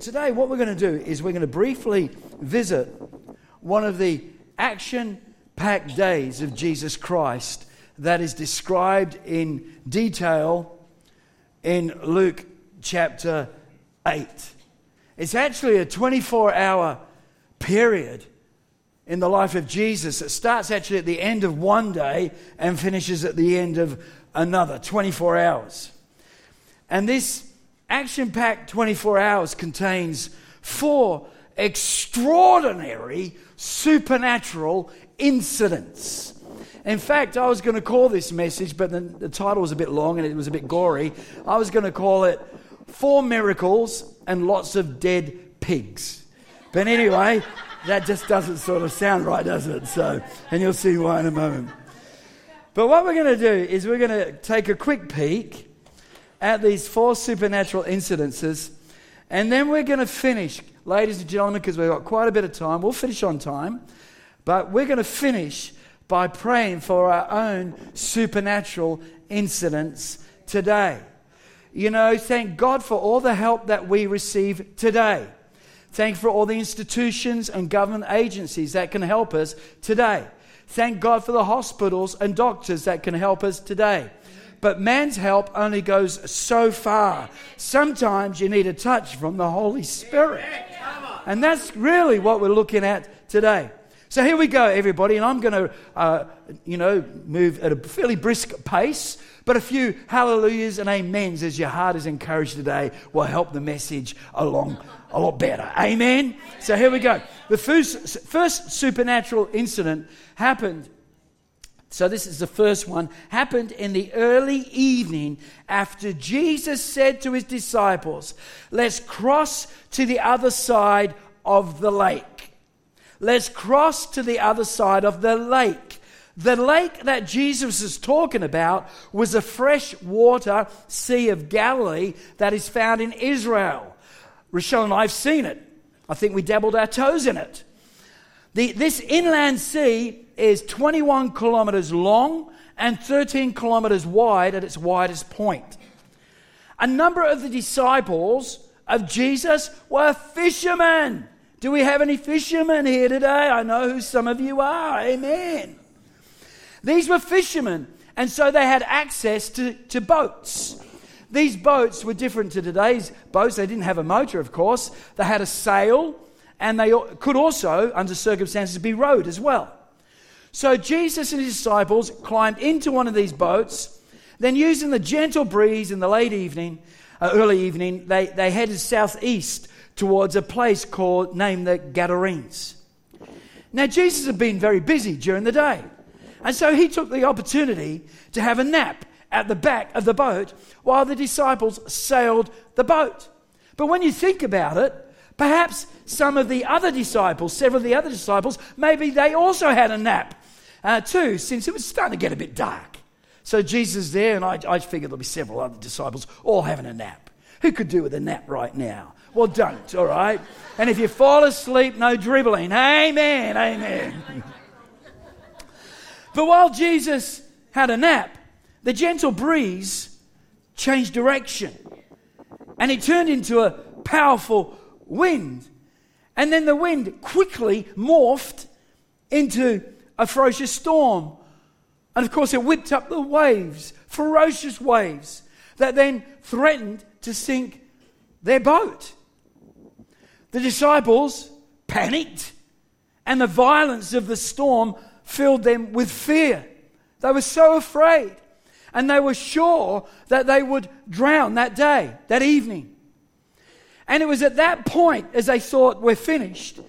Today, what we're going to do is we're going to briefly visit one of the action packed days of Jesus Christ that is described in detail in Luke chapter 8. It's actually a 24 hour period in the life of Jesus. It starts actually at the end of one day and finishes at the end of another 24 hours. And this action packed 24 hours contains four extraordinary supernatural incidents. In fact, I was going to call this message, but the, the, title was a bit long and it was a bit gory. I was going to call it Four Miracles and Lots of Dead Pigs. But anyway, that just doesn't sort of sound right, does it? So, and you'll see why in a moment. But what we're going to do is we're going to take a quick peek at these four supernatural incidences. And then we're going to finish, ladies and gentlemen, because we've got quite a bit of time. We'll finish on time. But we're going to finish by praying for our own supernatural incidents today. You know, thank God for all the help that we receive today. Thank for all the institutions and government agencies that can help us today. Thank God for the hospitals and doctors that can help us today. But man's help only goes so far. Sometimes you need a touch from the Holy Spirit. And that's really what we're looking at today. So here we go, everybody, and I'm going to, uh, you know, move at a fairly brisk pace, but a few hallelujahs and amens as your heart is encouraged today will help the message along a lot better. Amen? So here we go. The first, first supernatural incident happened so, this is the first one, happened in the early evening after Jesus said to his disciples, Let's cross to the other side of the lake. Let's cross to the other side of the lake. The lake that Jesus is talking about was a freshwater Sea of Galilee that is found in Israel. Rochelle and I have seen it. I think we dabbled our toes in it. The, this inland sea is 21 kilometers long and 13 kilometers wide at its widest point. A number of the disciples of Jesus were fishermen. Do we have any fishermen here today? I know who some of you are. Amen. These were fishermen, and so they had access to, to boats. These boats were different to today's boats. They didn't have a motor, of course. They had a sail, and they could also, under circumstances, be rowed as well. So Jesus and his disciples climbed into one of these boats. Then, using the gentle breeze in the late evening, uh, early evening, they, they headed southeast towards a place called, named the Gadarenes. Now, Jesus had been very busy during the day. And so he took the opportunity to have a nap at the back of the boat while the disciples sailed the boat. But when you think about it, perhaps some of the other disciples, several of the other disciples, maybe they also had a nap uh, too, since it was starting to get a bit dark. So Jesus there, and I, I figured there'll be several other disciples all having a nap. Who could do with a nap right now? Well, don't, all right? And if you fall asleep, no dribbling. Amen, amen. but while Jesus had a nap, the gentle breeze changed direction and it turned into a powerful wind. And then the wind quickly morphed into a ferocious storm. And of course, it whipped up the waves, ferocious waves, that then threatened to sink their boat. The disciples panicked, and the violence of the storm filled them with fear. They were so afraid, and they were sure that they would drown that day, that evening. And it was at that point, as they thought, we're finished,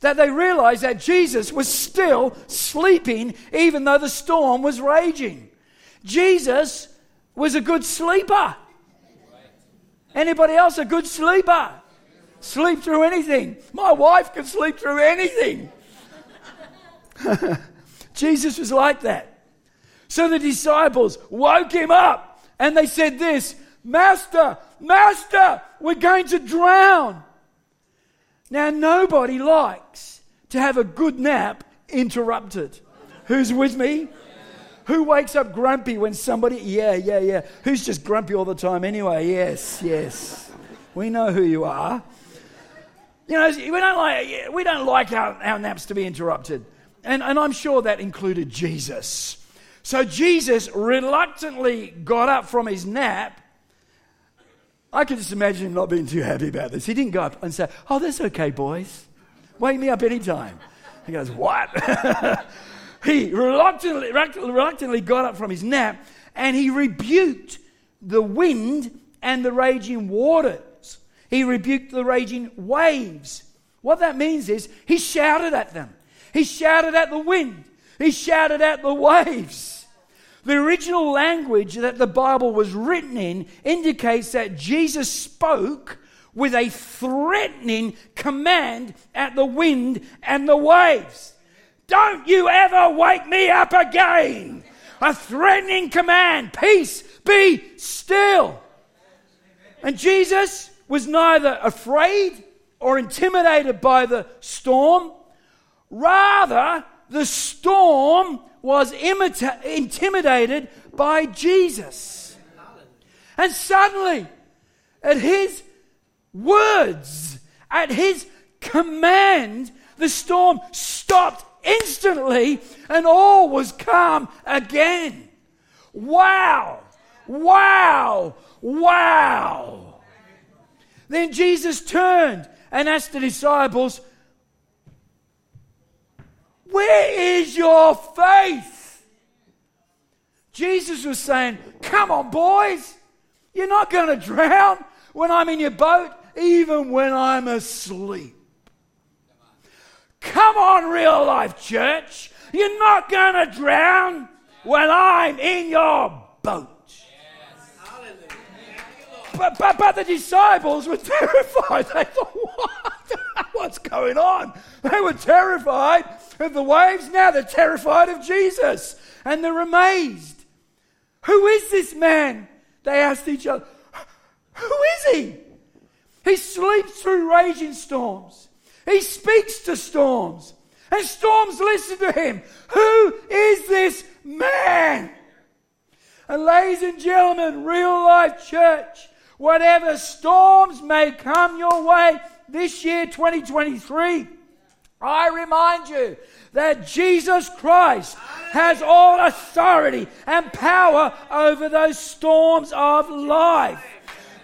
that they realized that Jesus was still sleeping even though the storm was raging. Jesus was a good sleeper. Anybody else a good sleeper? Sleep through anything. My wife can sleep through anything. Jesus was like that. So the disciples woke him up and they said this Master, Master, we're going to drown. Now, nobody likes to have a good nap interrupted. Who's with me? Who wakes up grumpy when somebody, yeah, yeah, yeah. Who's just grumpy all the time anyway? Yes, yes. We know who you are. You know, we don't like, we don't like our, our naps to be interrupted. And, and I'm sure that included Jesus. So Jesus reluctantly got up from his nap. I can just imagine him not being too happy about this. He didn't go up and say, Oh, that's okay, boys. Wake me up anytime. He goes, What? he reluctantly, reluctantly got up from his nap and he rebuked the wind and the raging waters. He rebuked the raging waves. What that means is he shouted at them. He shouted at the wind. He shouted at the waves. The original language that the Bible was written in indicates that Jesus spoke with a threatening command at the wind and the waves. Don't you ever wake me up again. A threatening command. Peace, be still. And Jesus was neither afraid or intimidated by the storm. Rather, the storm was imita- intimidated by Jesus. And suddenly, at his words, at his command, the storm stopped instantly and all was calm again. Wow! Wow! Wow! Then Jesus turned and asked the disciples, Where is your faith? Jesus was saying, Come on, boys. You're not going to drown when I'm in your boat, even when I'm asleep. Come on, real life church. You're not going to drown when I'm in your boat. But, but, but the disciples were terrified. They thought, what? What's going on? They were terrified of the waves. Now they're terrified of Jesus. And they're amazed. Who is this man? They asked each other. Who is he? He sleeps through raging storms. He speaks to storms. And storms listen to him. Who is this man? And ladies and gentlemen, real life church, whatever storms may come your way this year, 2023, I remind you that Jesus Christ has all authority and power over those storms of life.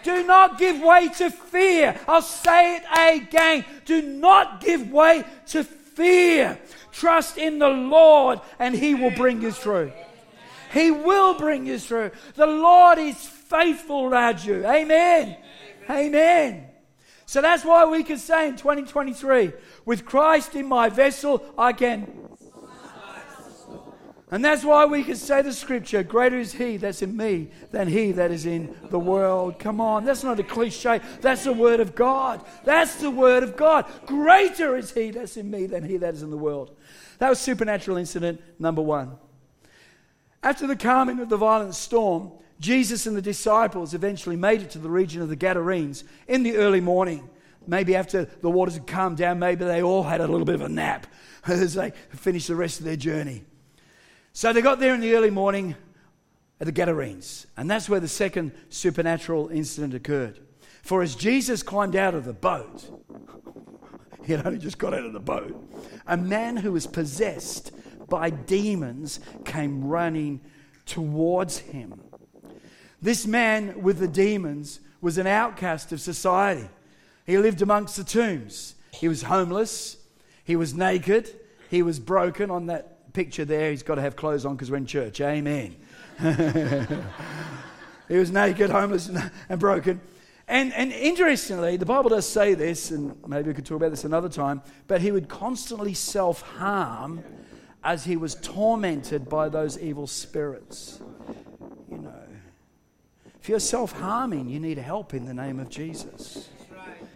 Do not give way to fear. I'll say it again. Do not give way to fear. Trust in the Lord and He will bring you through. He will bring you through. The Lord is faithful, Raju. Amen. Amen. So that's why we can say in 2023, with Christ in my vessel, I can and that's why we can say the scripture greater is he that's in me than he that is in the world. Come on, that's not a cliche. That's the word of God. That's the word of God. Greater is he that's in me than he that is in the world. That was supernatural incident number one. After the calming of the violent storm, Jesus and the disciples eventually made it to the region of the Gadarenes in the early morning. Maybe after the waters had calmed down, maybe they all had a little bit of a nap as they finished the rest of their journey. So they got there in the early morning at the Gadarenes, and that's where the second supernatural incident occurred. For as Jesus climbed out of the boat, he had only just got out of the boat, a man who was possessed by demons came running towards him. This man with the demons was an outcast of society. He lived amongst the tombs. He was homeless. He was naked. He was broken on that picture there, he's got to have clothes on because we're in church. Amen. he was naked, homeless, and broken. And, and interestingly, the Bible does say this, and maybe we could talk about this another time, but he would constantly self harm as he was tormented by those evil spirits. If you're self harming, you need help in the name of Jesus.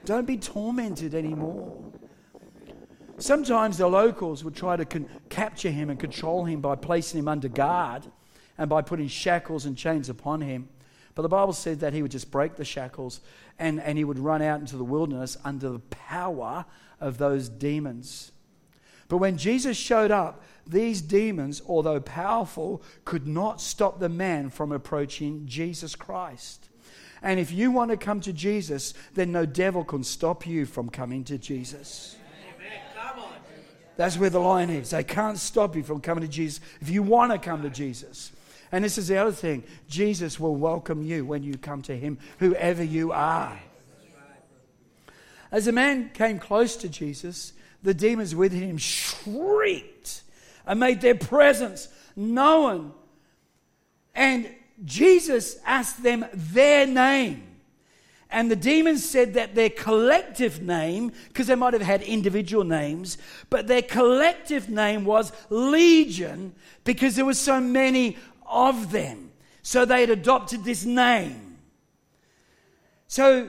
Don't be tormented anymore. Sometimes the locals would try to con- capture him and control him by placing him under guard and by putting shackles and chains upon him. But the Bible said that he would just break the shackles and, and he would run out into the wilderness under the power of those demons. But when Jesus showed up, these demons, although powerful, could not stop the man from approaching Jesus Christ. And if you want to come to Jesus, then no devil can stop you from coming to Jesus. That's where the line is. They can't stop you from coming to Jesus if you want to come to Jesus. And this is the other thing Jesus will welcome you when you come to Him, whoever you are. As the man came close to Jesus, the demons with him shrieked and made their presence known. And Jesus asked them their name. And the demons said that their collective name, because they might have had individual names, but their collective name was Legion because there were so many of them. So they had adopted this name. So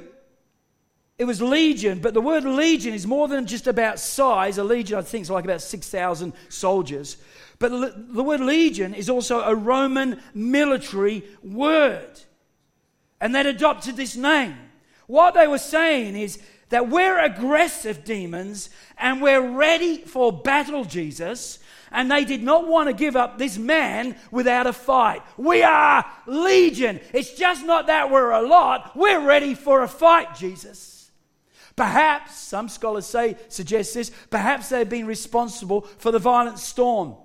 it was legion, but the word legion is more than just about size. A legion, I think, is like about 6,000 soldiers. But the word legion is also a Roman military word. And they adopted this name. What they were saying is that we're aggressive demons and we're ready for battle, Jesus. And they did not want to give up this man without a fight. We are legion. It's just not that we're a lot. We're ready for a fight, Jesus. Perhaps, some scholars say, suggest this, perhaps they've been responsible for the violent storm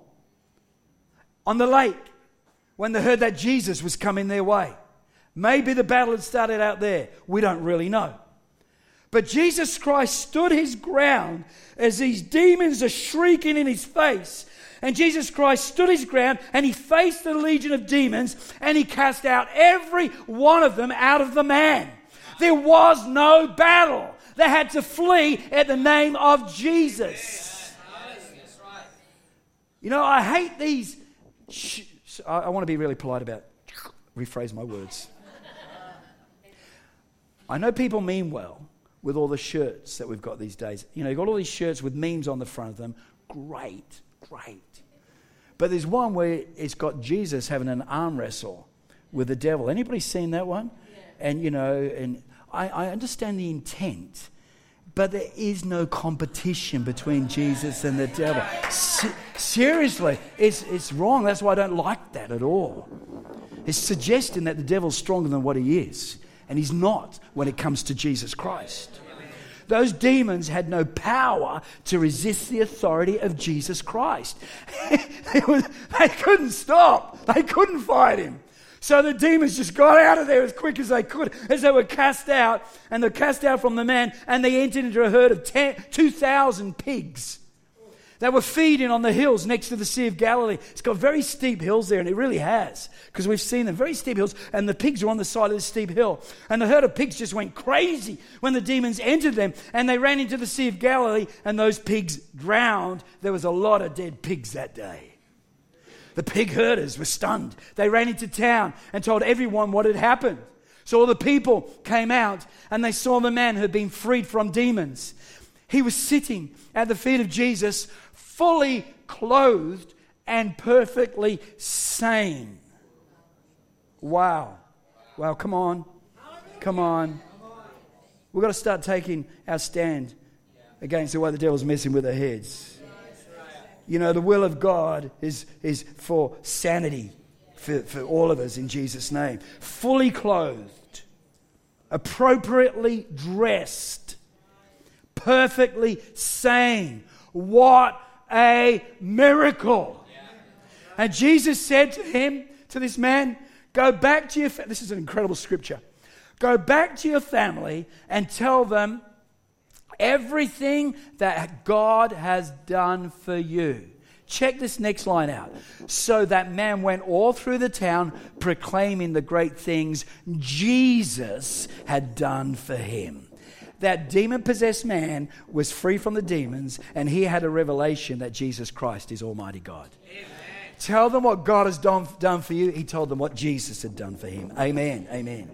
on the lake when they heard that Jesus was coming their way. Maybe the battle had started out there. We don't really know. But Jesus Christ stood his ground as these demons are shrieking in his face. And Jesus Christ stood his ground and he faced the legion of demons and he cast out every one of them out of the man. There was no battle. They had to flee at the name of Jesus. You know, I hate these. Sh- I, I want to be really polite about rephrase my words. I know people mean well with all the shirts that we've got these days. You know, you've got all these shirts with memes on the front of them. Great, great. But there's one where it's got Jesus having an arm wrestle with the devil. Anybody seen that one? Yeah. And, you know, and I, I understand the intent, but there is no competition between Jesus and the devil. seriously, it's, it's wrong. That's why I don't like that at all. It's suggesting that the devil's stronger than what he is, and he's not when it comes to Jesus Christ. Those demons had no power to resist the authority of Jesus Christ. they couldn't stop, they couldn't fight him. So the demons just got out of there as quick as they could as they were cast out. And they're cast out from the man, and they entered into a herd of 2,000 pigs. They were feeding on the hills next to the Sea of Galilee. It's got very steep hills there, and it really has, because we've seen them very steep hills, and the pigs were on the side of the steep hill. And the herd of pigs just went crazy when the demons entered them, and they ran into the Sea of Galilee, and those pigs drowned. There was a lot of dead pigs that day. The pig herders were stunned. They ran into town and told everyone what had happened. So all the people came out and they saw the man who had been freed from demons. He was sitting at the feet of Jesus, fully clothed and perfectly sane. Wow. Wow, come on. Come on. We've got to start taking our stand against the way the devil's messing with our heads. You know, the will of God is, is for sanity for, for all of us in Jesus' name. Fully clothed, appropriately dressed, perfectly sane. What a miracle. And Jesus said to him, to this man, Go back to your. Fa-. This is an incredible scripture. Go back to your family and tell them everything that God has done for you. Check this next line out. So that man went all through the town proclaiming the great things Jesus had done for him. That demon possessed man was free from the demons, and he had a revelation that Jesus Christ is Almighty God. Amen. Tell them what God has done, done for you. He told them what Jesus had done for him. Amen. Amen.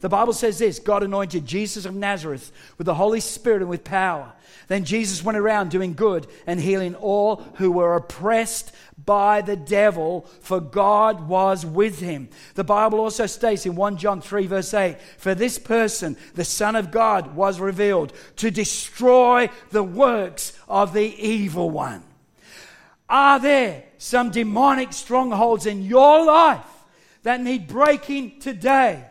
The Bible says this God anointed Jesus of Nazareth with the Holy Spirit and with power. Then Jesus went around doing good and healing all who were oppressed by the devil, for God was with him. The Bible also states in 1 John 3, verse 8 For this person, the Son of God, was revealed to destroy the works of the evil one. Are there some demonic strongholds in your life that need breaking today?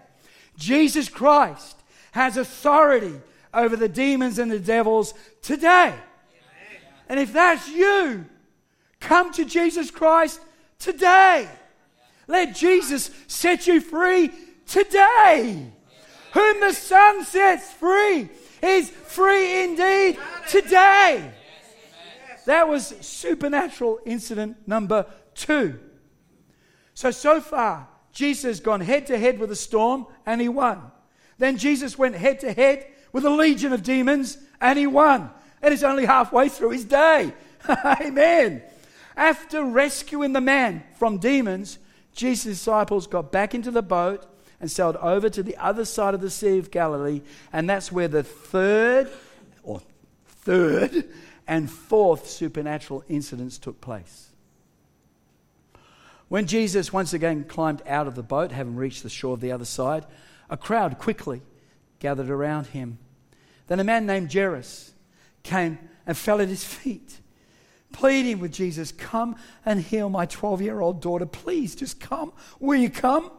Jesus Christ has authority over the demons and the devils today. And if that's you, come to Jesus Christ today. Let Jesus set you free today. Whom the Son sets free is free indeed today. That was supernatural incident number two. So, so far, Jesus has gone head to head with a storm and he won. Then Jesus went head to head with a legion of demons and he won. And it's only halfway through his day. Amen. After rescuing the man from demons, Jesus' disciples got back into the boat and sailed over to the other side of the Sea of Galilee. And that's where the third, or third, and fourth supernatural incidents took place. When Jesus once again climbed out of the boat, having reached the shore of the other side, a crowd quickly gathered around him. Then a man named Jairus came and fell at his feet, pleading with Jesus, Come and heal my 12 year old daughter. Please, just come. Will you come?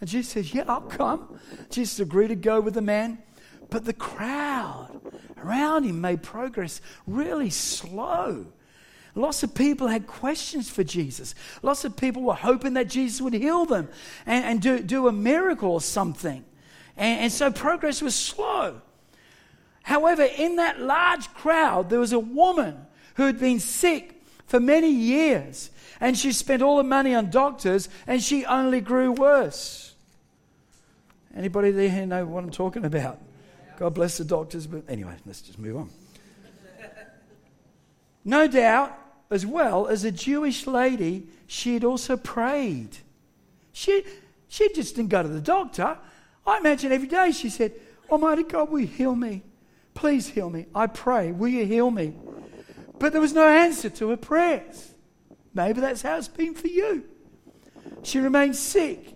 And Jesus says, Yeah, I'll come. Jesus agreed to go with the man. But the crowd around him made progress really slow. Lots of people had questions for Jesus. Lots of people were hoping that Jesus would heal them and, and do, do a miracle or something. And, and so progress was slow. However, in that large crowd, there was a woman who had been sick for many years. And she spent all the money on doctors and she only grew worse. Anybody there know what I'm talking about? God bless the doctors, but anyway, let's just move on. No doubt, as well as a Jewish lady, she had also prayed. She, she just didn't go to the doctor. I imagine every day she said, Almighty God, will you heal me? Please heal me. I pray, will you heal me? But there was no answer to her prayers. Maybe that's how it's been for you. She remained sick.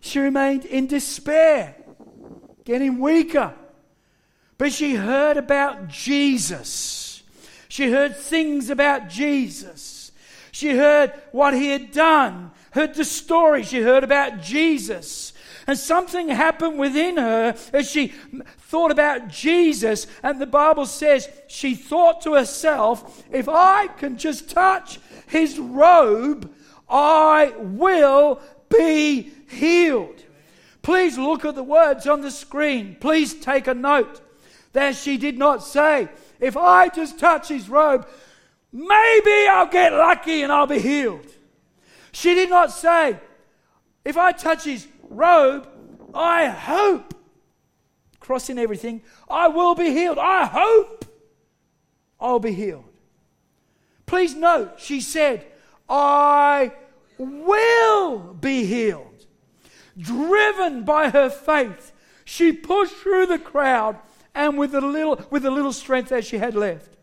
She remained in despair, getting weaker. But she heard about Jesus. She heard things about Jesus. She heard what he had done, heard the story. She heard about Jesus. And something happened within her as she thought about Jesus. And the Bible says she thought to herself, if I can just touch his robe, I will be healed. Please look at the words on the screen. Please take a note that she did not say, if I just touch his robe, maybe I'll get lucky and I'll be healed. She did not say, if I touch his robe, I hope, crossing everything, I will be healed. I hope I'll be healed. Please note, she said, I will be healed. Driven by her faith, she pushed through the crowd and with a little, with a little strength that she had left.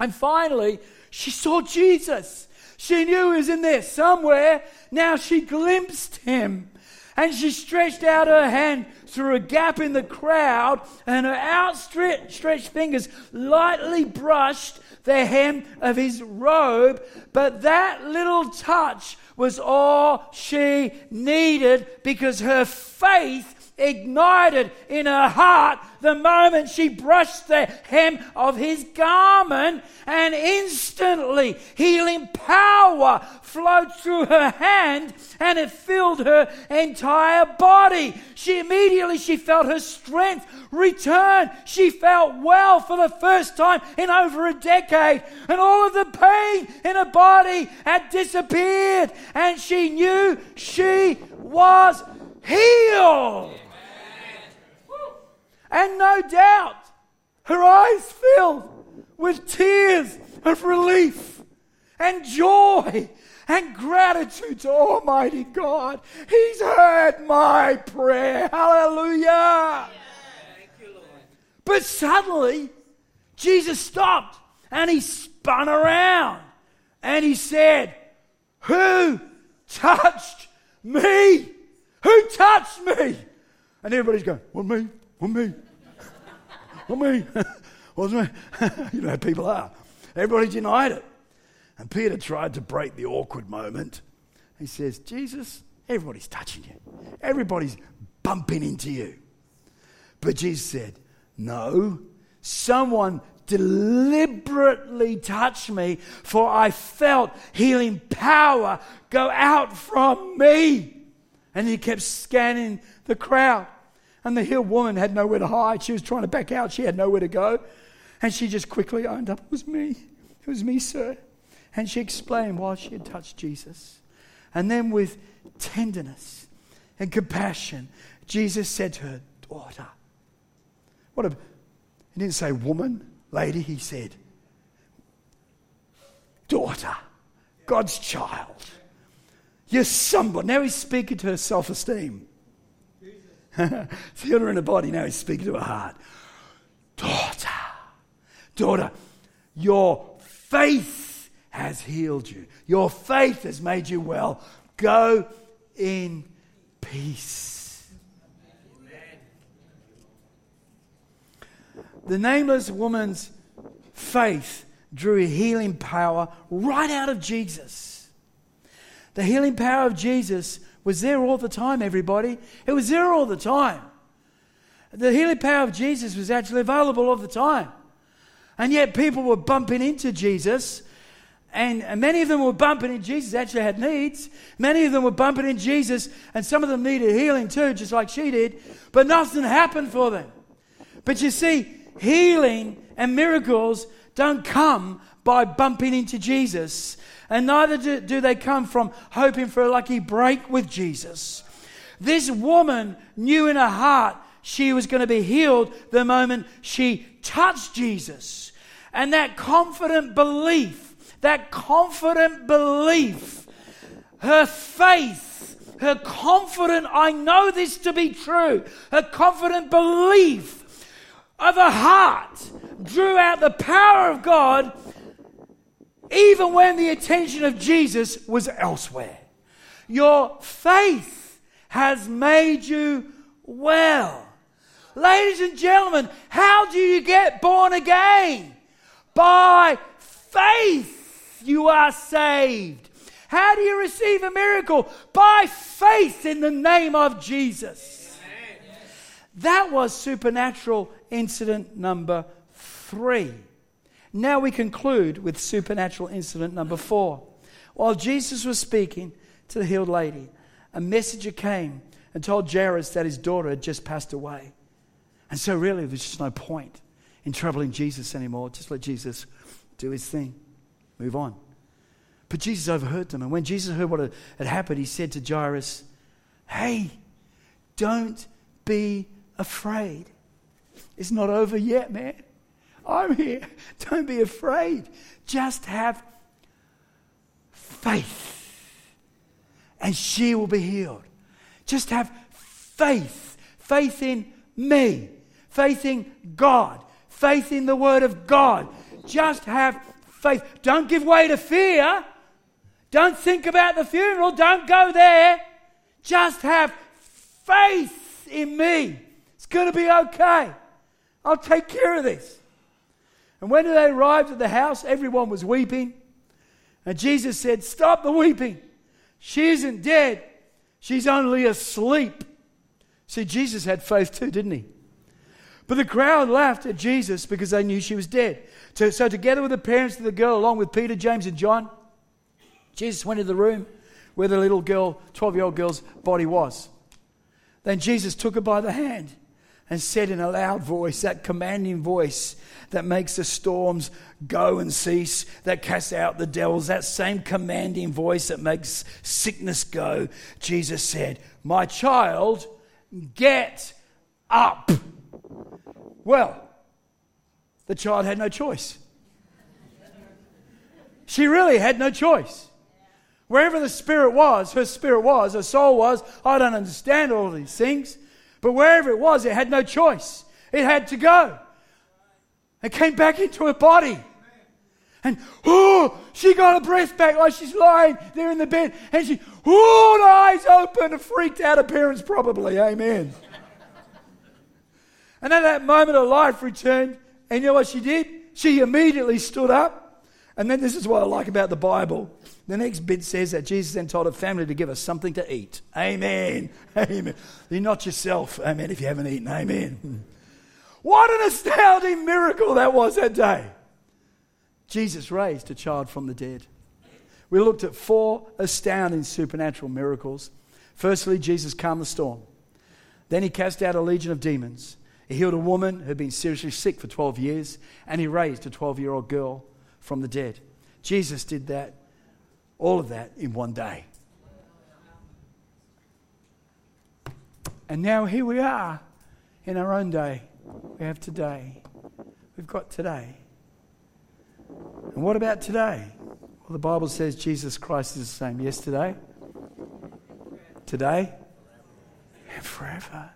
And finally, she saw Jesus. She knew he was in there somewhere. Now she glimpsed him. And she stretched out her hand through a gap in the crowd, and her outstretched fingers lightly brushed the hem of his robe. But that little touch was all she needed because her faith ignited in her heart the moment she brushed the hem of his garment, and instantly healing power flowed through her hand and it filled her entire body. She immediately she felt her strength return. She felt well for the first time in over a decade, and all of the pain in her body had disappeared, and she knew she was healed. And no doubt, her eyes filled with tears of relief and joy and gratitude to Almighty God. He's heard my prayer. Hallelujah. but suddenly, Jesus stopped and he spun around and he said, Who touched me? Who touched me? And everybody's going, Well, me. Well, me. Well, me. Wasn't me. you know how people are. Everybody denied it. And Peter tried to break the awkward moment. He says, Jesus, everybody's touching you. Everybody's bumping into you. But Jesus said, No, someone deliberately touched me, for I felt healing power go out from me. And he kept scanning the crowd. And the hill woman had nowhere to hide. She was trying to back out, she had nowhere to go. And she just quickly owned up, It was me. It was me, sir. And she explained why she had touched Jesus. And then, with tenderness and compassion, Jesus said to her, Daughter. What a, he didn't say woman, lady, he said, Daughter, God's child. You're somebody. Now he's speaking to her self esteem. Feel her in the body, now he's speaking to her heart. Daughter, daughter, your faith has healed you. Your faith has made you well. Go in peace. The nameless woman's faith drew a healing power right out of Jesus. The healing power of Jesus was there all the time, everybody. It was there all the time. The healing power of Jesus was actually available all the time. And yet people were bumping into Jesus. And many of them were bumping into Jesus, actually had needs. Many of them were bumping into Jesus, and some of them needed healing too, just like she did. But nothing happened for them. But you see, healing and miracles don't come by bumping into Jesus. And neither do, do they come from hoping for a lucky break with Jesus. This woman knew in her heart she was going to be healed the moment she touched Jesus. And that confident belief, that confident belief, her faith, her confident, I know this to be true, her confident belief of her heart drew out the power of God even when the attention of Jesus was elsewhere. Your faith has made you well. Ladies and gentlemen, how do you get born again? By faith, you are saved. How do you receive a miracle? By faith in the name of Jesus. That was supernatural incident number three. Now we conclude with supernatural incident number four. While Jesus was speaking to the healed lady, a messenger came and told Jairus that his daughter had just passed away. And so, really, there's just no point in troubling Jesus anymore. Just let Jesus do his thing, move on. But Jesus overheard them. And when Jesus heard what had happened, he said to Jairus, Hey, don't be afraid. It's not over yet, man. I'm here. Don't be afraid. Just have faith. And she will be healed. Just have faith. Faith in me. Faith in God. Faith in the Word of God. Just have faith. Don't give way to fear. Don't think about the funeral. Don't go there. Just have faith in me. It's going to be okay. I'll take care of this. And when they arrived at the house, everyone was weeping. And Jesus said, Stop the weeping. She isn't dead, she's only asleep. See, Jesus had faith too, didn't he? But the crowd laughed at Jesus because they knew she was dead. So, so together with the parents of the girl, along with Peter, James, and John, Jesus went into the room where the little girl, 12 year old girl's body was. Then Jesus took her by the hand and said in a loud voice, that commanding voice that makes the storms go and cease, that casts out the devils, that same commanding voice that makes sickness go, Jesus said, My child, get up. Well, the child had no choice. She really had no choice. Wherever the spirit was, her spirit was, her soul was. I don't understand all these things. But wherever it was, it had no choice. It had to go. It came back into her body. And oh, she got her breath back like she's lying there in the bed. And she, oh, the eyes open, a freaked out appearance, probably. Amen. and at that moment, her life returned. And you know what she did? She immediately stood up And then this is what I like about the Bible. The next bit says that Jesus then told a family to give us something to eat. Amen. Amen. You're not yourself. Amen. If you haven't eaten. Amen. What an astounding miracle that was that day. Jesus raised a child from the dead. We looked at four astounding supernatural miracles. Firstly, Jesus calmed the storm. Then he cast out a legion of demons. He healed a woman who had been seriously sick for 12 years, and he raised a 12 year old girl from the dead. Jesus did that, all of that, in one day. And now here we are in our own day. We have today. We've got today. And what about today? Well, the Bible says Jesus Christ is the same yesterday, today, and forever.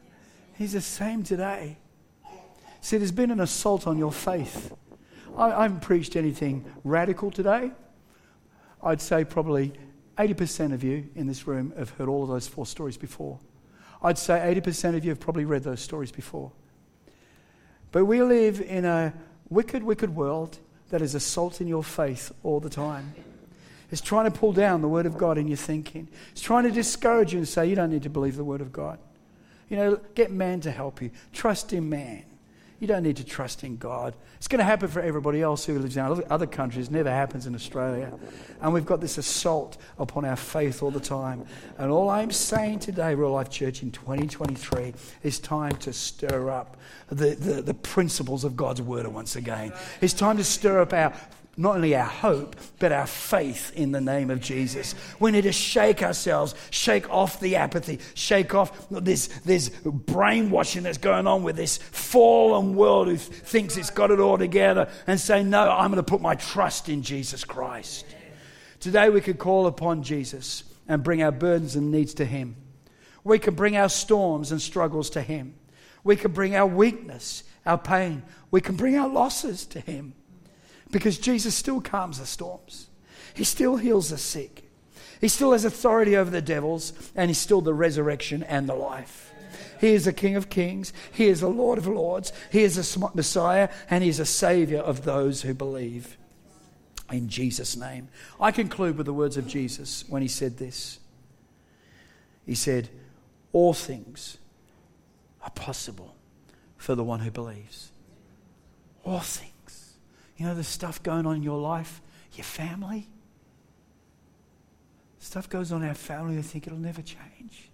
He's the same today. See, there's been an assault on your faith. I, I haven't preached anything radical today. I'd say probably 80% of you in this room have heard all of those four stories before. I'd say 80% of you have probably read those stories before. But we live in a wicked, wicked world that is assaulting your faith all the time. It's trying to pull down the Word of God in your thinking. It's trying to discourage you and say, you don't need to believe the Word of God. You know, get man to help you. Trust in man. You don't need to trust in God. It's going to happen for everybody else who lives in other countries. It never happens in Australia. And we've got this assault upon our faith all the time. And all I'm saying today, Real Life Church, in 2023, is time to stir up the, the, the principles of God's Word once again. It's time to stir up our not only our hope, but our faith in the name of Jesus. We need to shake ourselves, shake off the apathy, shake off this, this brainwashing that's going on with this fallen world who thinks it's got it all together and say, No, I'm going to put my trust in Jesus Christ. Today we could call upon Jesus and bring our burdens and needs to Him. We can bring our storms and struggles to Him. We can bring our weakness, our pain. We can bring our losses to Him. Because Jesus still calms the storms, He still heals the sick, He still has authority over the devils, and He's still the resurrection and the life. He is the King of kings, He is the Lord of lords, He is the Messiah, and He is a Savior of those who believe. In Jesus' name. I conclude with the words of Jesus when He said this. He said, All things are possible for the one who believes. All things. You know, the stuff going on in your life, your family. Stuff goes on in our family, we think it'll never change.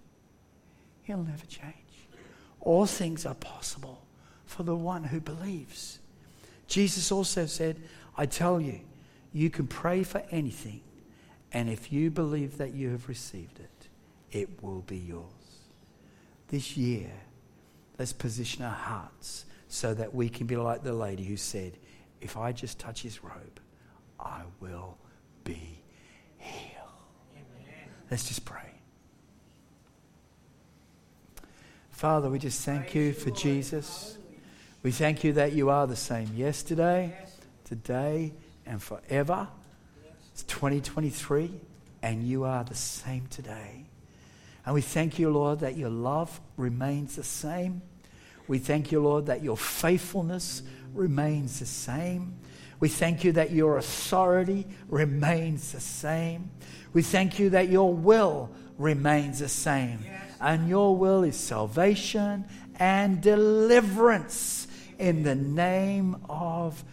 It'll never change. All things are possible for the one who believes. Jesus also said, I tell you, you can pray for anything, and if you believe that you have received it, it will be yours. This year, let's position our hearts so that we can be like the lady who said, if I just touch his robe, I will be healed. Amen. Let's just pray. Father, we just thank you for Jesus. We thank you that you are the same yesterday, today, and forever. It's 2023, and you are the same today. And we thank you, Lord, that your love remains the same. We thank you, Lord, that your faithfulness remains the same. We thank you that your authority remains the same. We thank you that your will remains the same. And your will is salvation and deliverance in the name of